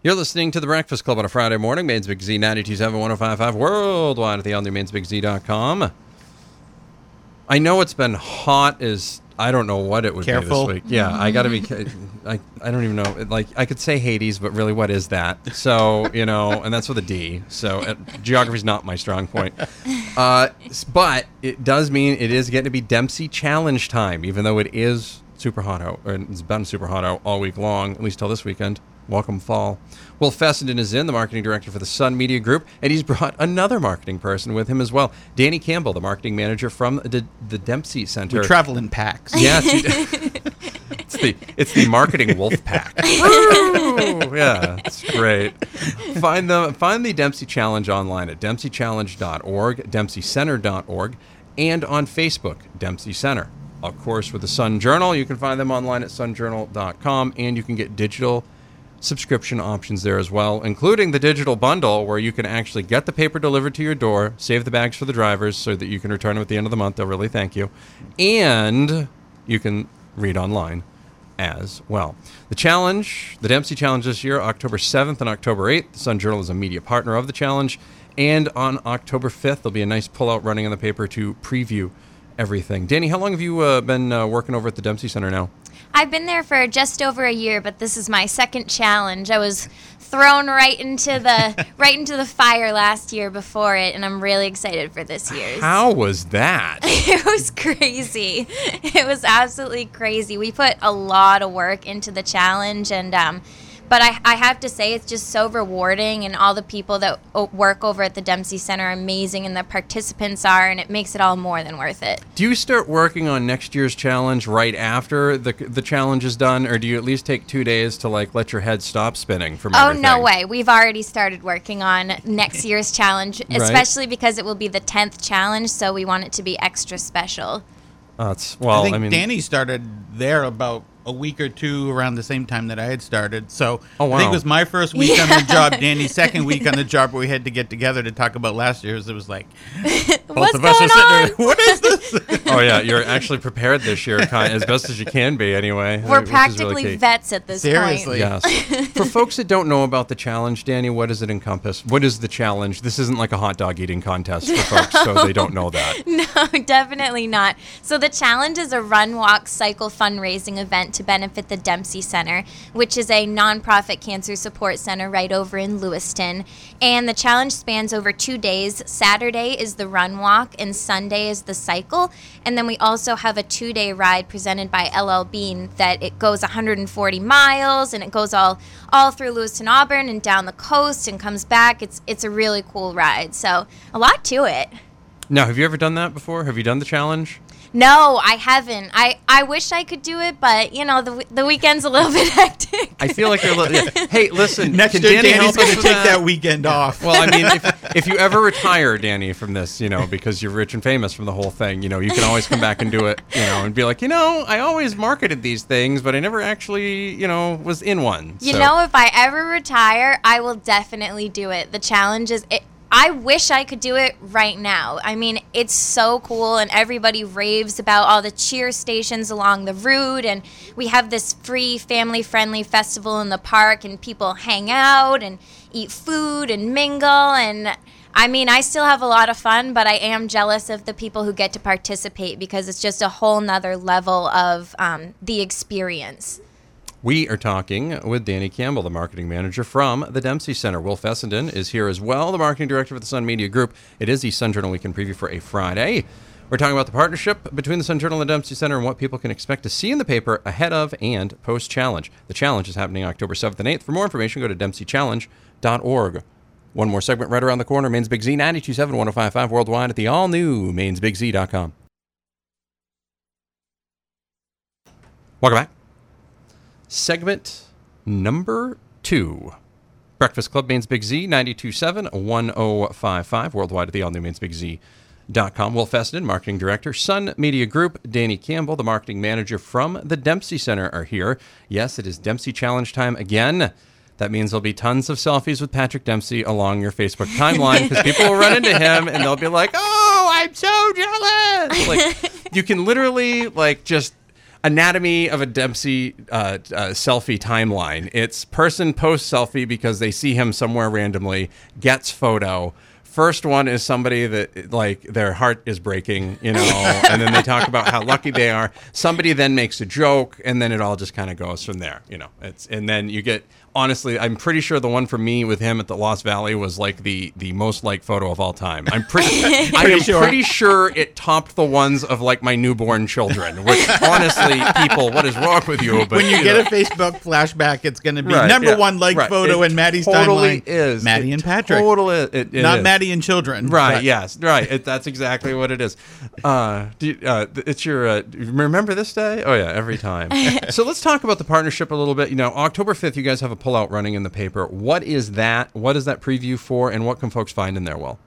You're listening to The Breakfast Club on a Friday morning. Maine's Big Z 927 1055 worldwide at the mainsbigz.com. I know it's been hot as I don't know what it would Careful. be this week. Yeah, I got to be. I, I don't even know. Like I could say Hades, but really, what is that? So you know, and that's with a D. So uh, geography's not my strong point. Uh, but it does mean it is getting to be Dempsey Challenge time, even though it is super hot out, or it's been super hot out all week long, at least till this weekend. Welcome fall. Will Fessenden is in, the marketing director for the Sun Media Group, and he's brought another marketing person with him as well. Dani Campbell, the marketing manager from the, the Dempsey Center. We travel in packs. Yes, you it's the it's the marketing wolf pack. Woo! yeah, it's great. Find the find the Dempsey Challenge online at dempseychallenge.org, dempseycenter.org, and on Facebook, Dempsey Center. Of course, with the Sun Journal, you can find them online at sunjournal.com, and you can get digital subscription options there as well, including the digital bundle where you can actually get the paper delivered to your door, save the bags for the drivers so that you can return them at the end of the month. They'll really thank you. And you can read online as well. The challenge, the Dempsey Challenge this year, October 7th and October 8th. The Sun Journal is a media partner of the challenge. And on October 5th, there'll be a nice pullout running in the paper to preview everything. Dani, how long have you uh, been uh, working over at the Dempsey Center now? I've been there for just over a year, but this is my second challenge. I was thrown right into the right into the fire last year before it, and I'm really excited for this year's. How was that? It was crazy. It was absolutely crazy. We put a lot of work into the challenge, and um, but I, I have to say it's just so rewarding, and all the people that o- work over at the Dempsey Center are amazing, and the participants are, and it makes it all more than worth it. Do you start working on next year's challenge right after the the challenge is done, or do you at least take two days to like let your head stop spinning from Oh everything? no way! We've already started working on next year's challenge, Right. especially because it will be the tenth challenge. So we want it to be extra special. It's, well, I think I mean, Dani started there about a week or two around the same time that I had started. So Oh, I think it was my first week on the job, Dani's second week on the job, where we had to get together to talk about last year's. It was like both What's of us going are sitting on? there. What is this? oh yeah, you're actually prepared this year, as best as you can be, anyway. We're which is really practically vets at this Seriously. point. Yes. For folks that don't know about the challenge, Dani, what does it encompass? What is the challenge? This isn't like a hot dog eating contest for folks, so they don't know that. No, definitely not. So the challenge is a run, walk, cycle fundraising event to benefit the Dempsey Center, which is a nonprofit cancer support center right over in Lewiston. And the challenge spans over two days. Saturday is the run walk, and Sunday is the cycle. And then we also have a two-day ride presented by LL Bean that it goes 140 miles and it goes all all through Lewiston, Auburn, and down the coast and comes back. It's it's a really cool ride. So a lot to it. Now, have you ever done that before? Have you done the challenge? No, I haven't. I, I wish I could do it, but you know the the weekend's a little bit hectic. I feel like you're. Li- yeah. Hey, listen. Next can year, Dani Dani's help going to take that? that weekend off. Well, I mean, if, if you ever retire, Dani, from this, you know, because you're rich and famous from the whole thing, you know, you can always come back and do it, you know, and be like, you know, I always marketed these things, but I never actually, you know, was in one. You So- know, if I ever retire, I will definitely do it. The challenge is it. I wish I could do it right now. I mean, it's so cool, and everybody raves about all the cheer stations along the route. And we have this free, family friendly festival in the park, and people hang out and eat food and mingle. And I mean, I still have a lot of fun, but I am jealous of the people who get to participate because it's just a whole nother level of um, the experience. We are talking with Dani Campbell, the marketing manager from the Dempsey Center. Will Fessenden is here as well, the marketing director for the Sun Media Group. It is the Sun Journal Weekend Preview for a Friday. We're talking about the partnership between the Sun Journal and the Dempsey Center and what people can expect to see in the paper ahead of and post challenge. The challenge is happening October 7th and 8th. For more information, go to dempseychallenge.org. One more segment right around the corner. Maine's Big Z, 927 1055 worldwide at the all new mainsbigz.com. Welcome back. Segment number 2. Breakfast Club Maine's Big Z, 927 1055, worldwide at the all new Maine's Big Z. Dot com. Will Fessenden, Marketing Director, Sun Media Group, Dani Campbell, the Marketing Manager from the Dempsey Center, are here. Yes, it is Dempsey Challenge time again. That means there'll be tons of selfies with Patrick Dempsey along your Facebook timeline because people will run into him and they'll be like, "Oh, I'm so jealous!" Like, you can literally like just anatomy of a Dempsey uh, uh, selfie timeline. It's person posts selfie because they see him somewhere randomly, gets photo. First one is somebody that like their heart is breaking, you know, and then they talk about how lucky they are. Somebody then makes a joke, and then it all just kind of goes from there, you know. It's and then you get honestly, I'm pretty sure the one for me with him at the Lost Valley was like the the most liked photo of all time. I'm pretty, I am sure. pretty sure it topped the ones of like my newborn children. Which honestly, people, what is wrong with you? But when you know. get a Facebook flashback, it's going to be Right, number yeah, one like right. photo It in Maddie's totally timeline. is Maddie It and Patrick. Totally, it, it Not is. Maddie and children. Right. but- Yes. Right. It, that's exactly what it is. Uh, do you- uh, it's your. Uh, remember this day? Oh yeah, every time. so let's talk about the partnership a little bit. You know, October fifth, you guys have a pullout running in the paper. What is that? What is that preview for? And what can folks find in there? Will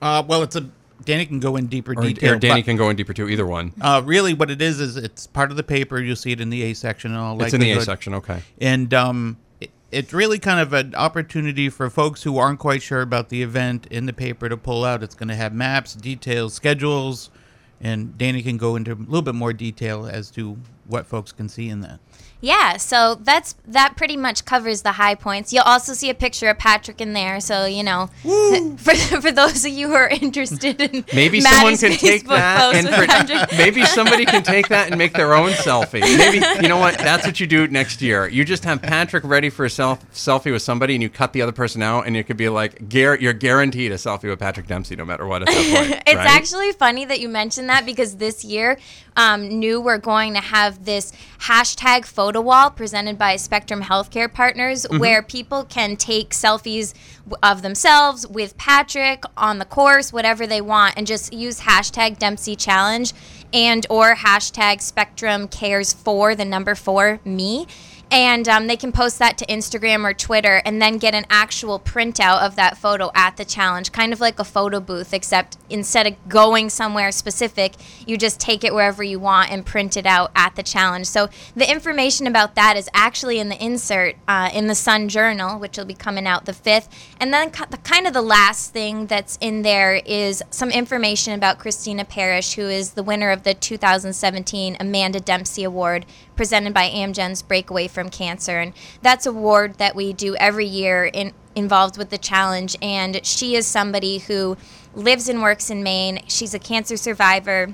Uh, well, it's a. Dani can go in deeper or, detail. or Dani but, can go in deeper too. Either one. Uh, really, what it is is it's part of the paper. You'll see it in the A section. And all it's in the A section. Okay. and um, it, it's really kind of an opportunity for folks who aren't quite sure about the event in the paper to pull out. It's going to have maps, details, schedules, and Dani can go into a little bit more detail as to what folks can see in that. Yeah, so that's that pretty much covers the high points. You'll also see a picture of Patrick in there, so you know, for, for those of you who are interested in Maybe someone Maddie's can take that and with pre- maybe somebody can take that and make their own selfie. Maybe you know what? That's what you do next year. You just have Patrick ready for a self selfie with somebody, and you cut the other person out, and it could be like, gar- you're guaranteed a selfie with Patrick Dempsey, no matter what. At that point, It's right? actually funny that you mentioned that because this year, um, new we're going to have this hashtag photo wall presented by Spectrum Healthcare Partners, Mm-hmm. where people can take selfies of themselves with Patrick on the course, whatever they want, and just use hashtag Dempsey Challenge and or hashtag Spectrum Cares for the number four me and um, they can post that to Instagram or Twitter and then get an actual printout of that photo at the challenge, kind of like a photo booth, except instead of going somewhere specific, you just take it wherever you want and print it out at the challenge. So the information about that is actually in the insert uh, in the Sun Journal, which will be coming out the 5th. And then the, kind of the last thing that's in there is some information about Christina Parrish, who is the winner of the 2017 Amanda Dempsey Award presented by Amgen's Breakaway from Cancer. And that's a award that we do every year in, involved with the challenge. And she is somebody who lives and works in Maine. She's a cancer survivor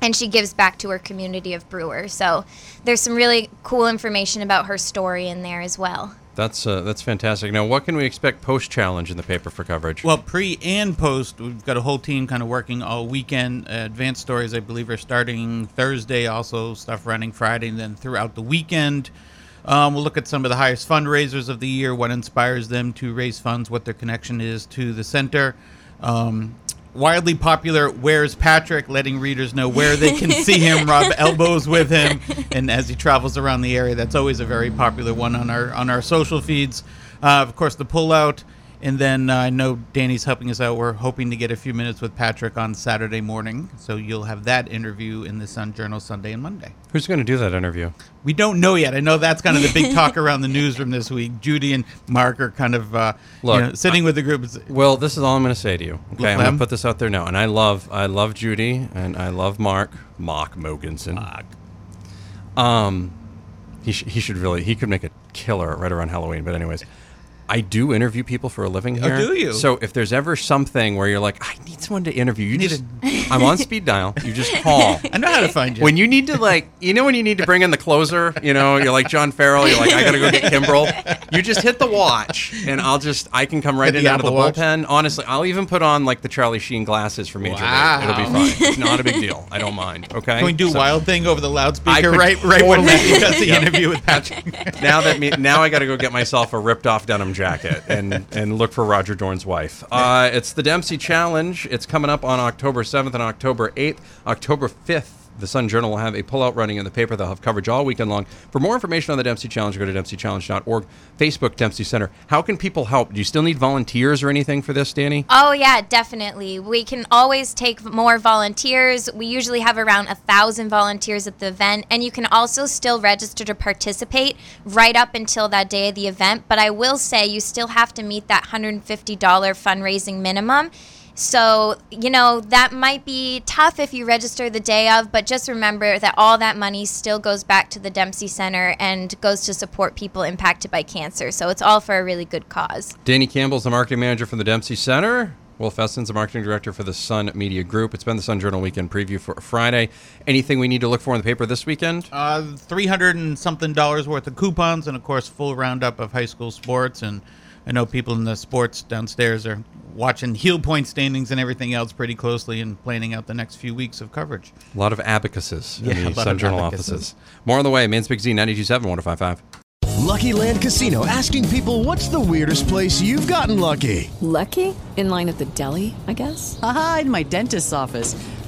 and she gives back to her community of brewers. So there's some really cool information about her story in there as well. That's uh, that's fantastic. Now, what can we expect post challenge in the paper for coverage? Well, pre and post, we've got a whole team kind of working all weekend. Uh, advanced stories, I believe, are starting Thursday. Also, stuff running Friday, and then throughout the weekend. Um, we'll look at some of the highest fundraisers of the year, what inspires them to raise funds, what their connection is to the center. Um, wildly popular, Where's Patrick? letting readers know where they can see him, rub elbows with him, and as he travels around the area. That's always a very popular one on our on our social feeds. Uh, of course, the pullout. And then uh, I know Dani's helping us out. We're hoping to get a few minutes with Patrick on Saturday morning. So you'll have that interview in the Sun Journal Sunday and Monday. Who's going to do that interview? We don't know yet. I know that's kind of the big talk around the newsroom this week. Judy and Mark are kind of uh, you know, sitting with the group. Well, this is all I'm going to say to you. Okay, I'm going to put this out there now, and I love, I love Judy, and I love Mark, Mark Mogensen. Um, he sh- he should really, he could make a killer right around Halloween. But anyways, I do interview people for a living oh, here. Oh, do you? So if there's ever something where you're like, I need someone to interview, you Need just, I'm on speed dial. You just call. I know how to find you. When you need to like, you know, when you need to bring in the closer, you know, you're like John Farrell. You're like, I gotta go get Kimbrel. You just hit the watch, and I'll just, I can come right in out of the Watch? bullpen. Honestly, I'll even put on like the Charlie Sheen glasses for Major Wow. League. It'll be fine. It's not a big deal. I don't mind. Okay. Can we do So, Wild Thing over the loudspeaker could right right when Matthew does the Yeah. interview with Patrick? Now that me, now I got to go get myself a ripped off denim jacket and and look for Roger Dorn's wife. Uh, it's the Dempsey Challenge. It's coming up on October 7th and October 8th. October 5th the Sun Journal will have a pullout running in the paper. They'll have coverage all weekend long. For more information on the Dempsey Challenge, go to dempseychallenge.org. Facebook Dempsey Center. How can people help? Do you still need volunteers or anything for this, Dani? Oh yeah, definitely. We can always take more volunteers. We usually have around a thousand volunteers at the event, and you can also still register to participate right up until that day of the event. But I will say you still have to meet that $150 fundraising minimum. So, you know, that might be tough if you register the day of, but just remember that all that money still goes back to the Dempsey Center and goes to support people impacted by cancer. So it's all for a really good cause. Dani Campbell's the marketing manager from the Dempsey Center. Wolf Essen's the marketing director for the Sun Media Group. It's been the Sun Journal Weekend Preview for Friday. Anything we need to look for in the paper this weekend? Uh, 300 and something dollars worth of coupons, and of course, full roundup of high school sports. And I know people in the sports downstairs are watching Heal point standings and everything else pretty closely and planning out the next few weeks of coverage. A lot of abacuses Yeah, in the lot Sun of Journal abacuses. offices. More on the way. Maine's Big Z 927 1055. Lucky Land Casino asking people what's the weirdest place you've gotten lucky? Lucky? In line at the deli, I guess? Aha, in my dentist's office.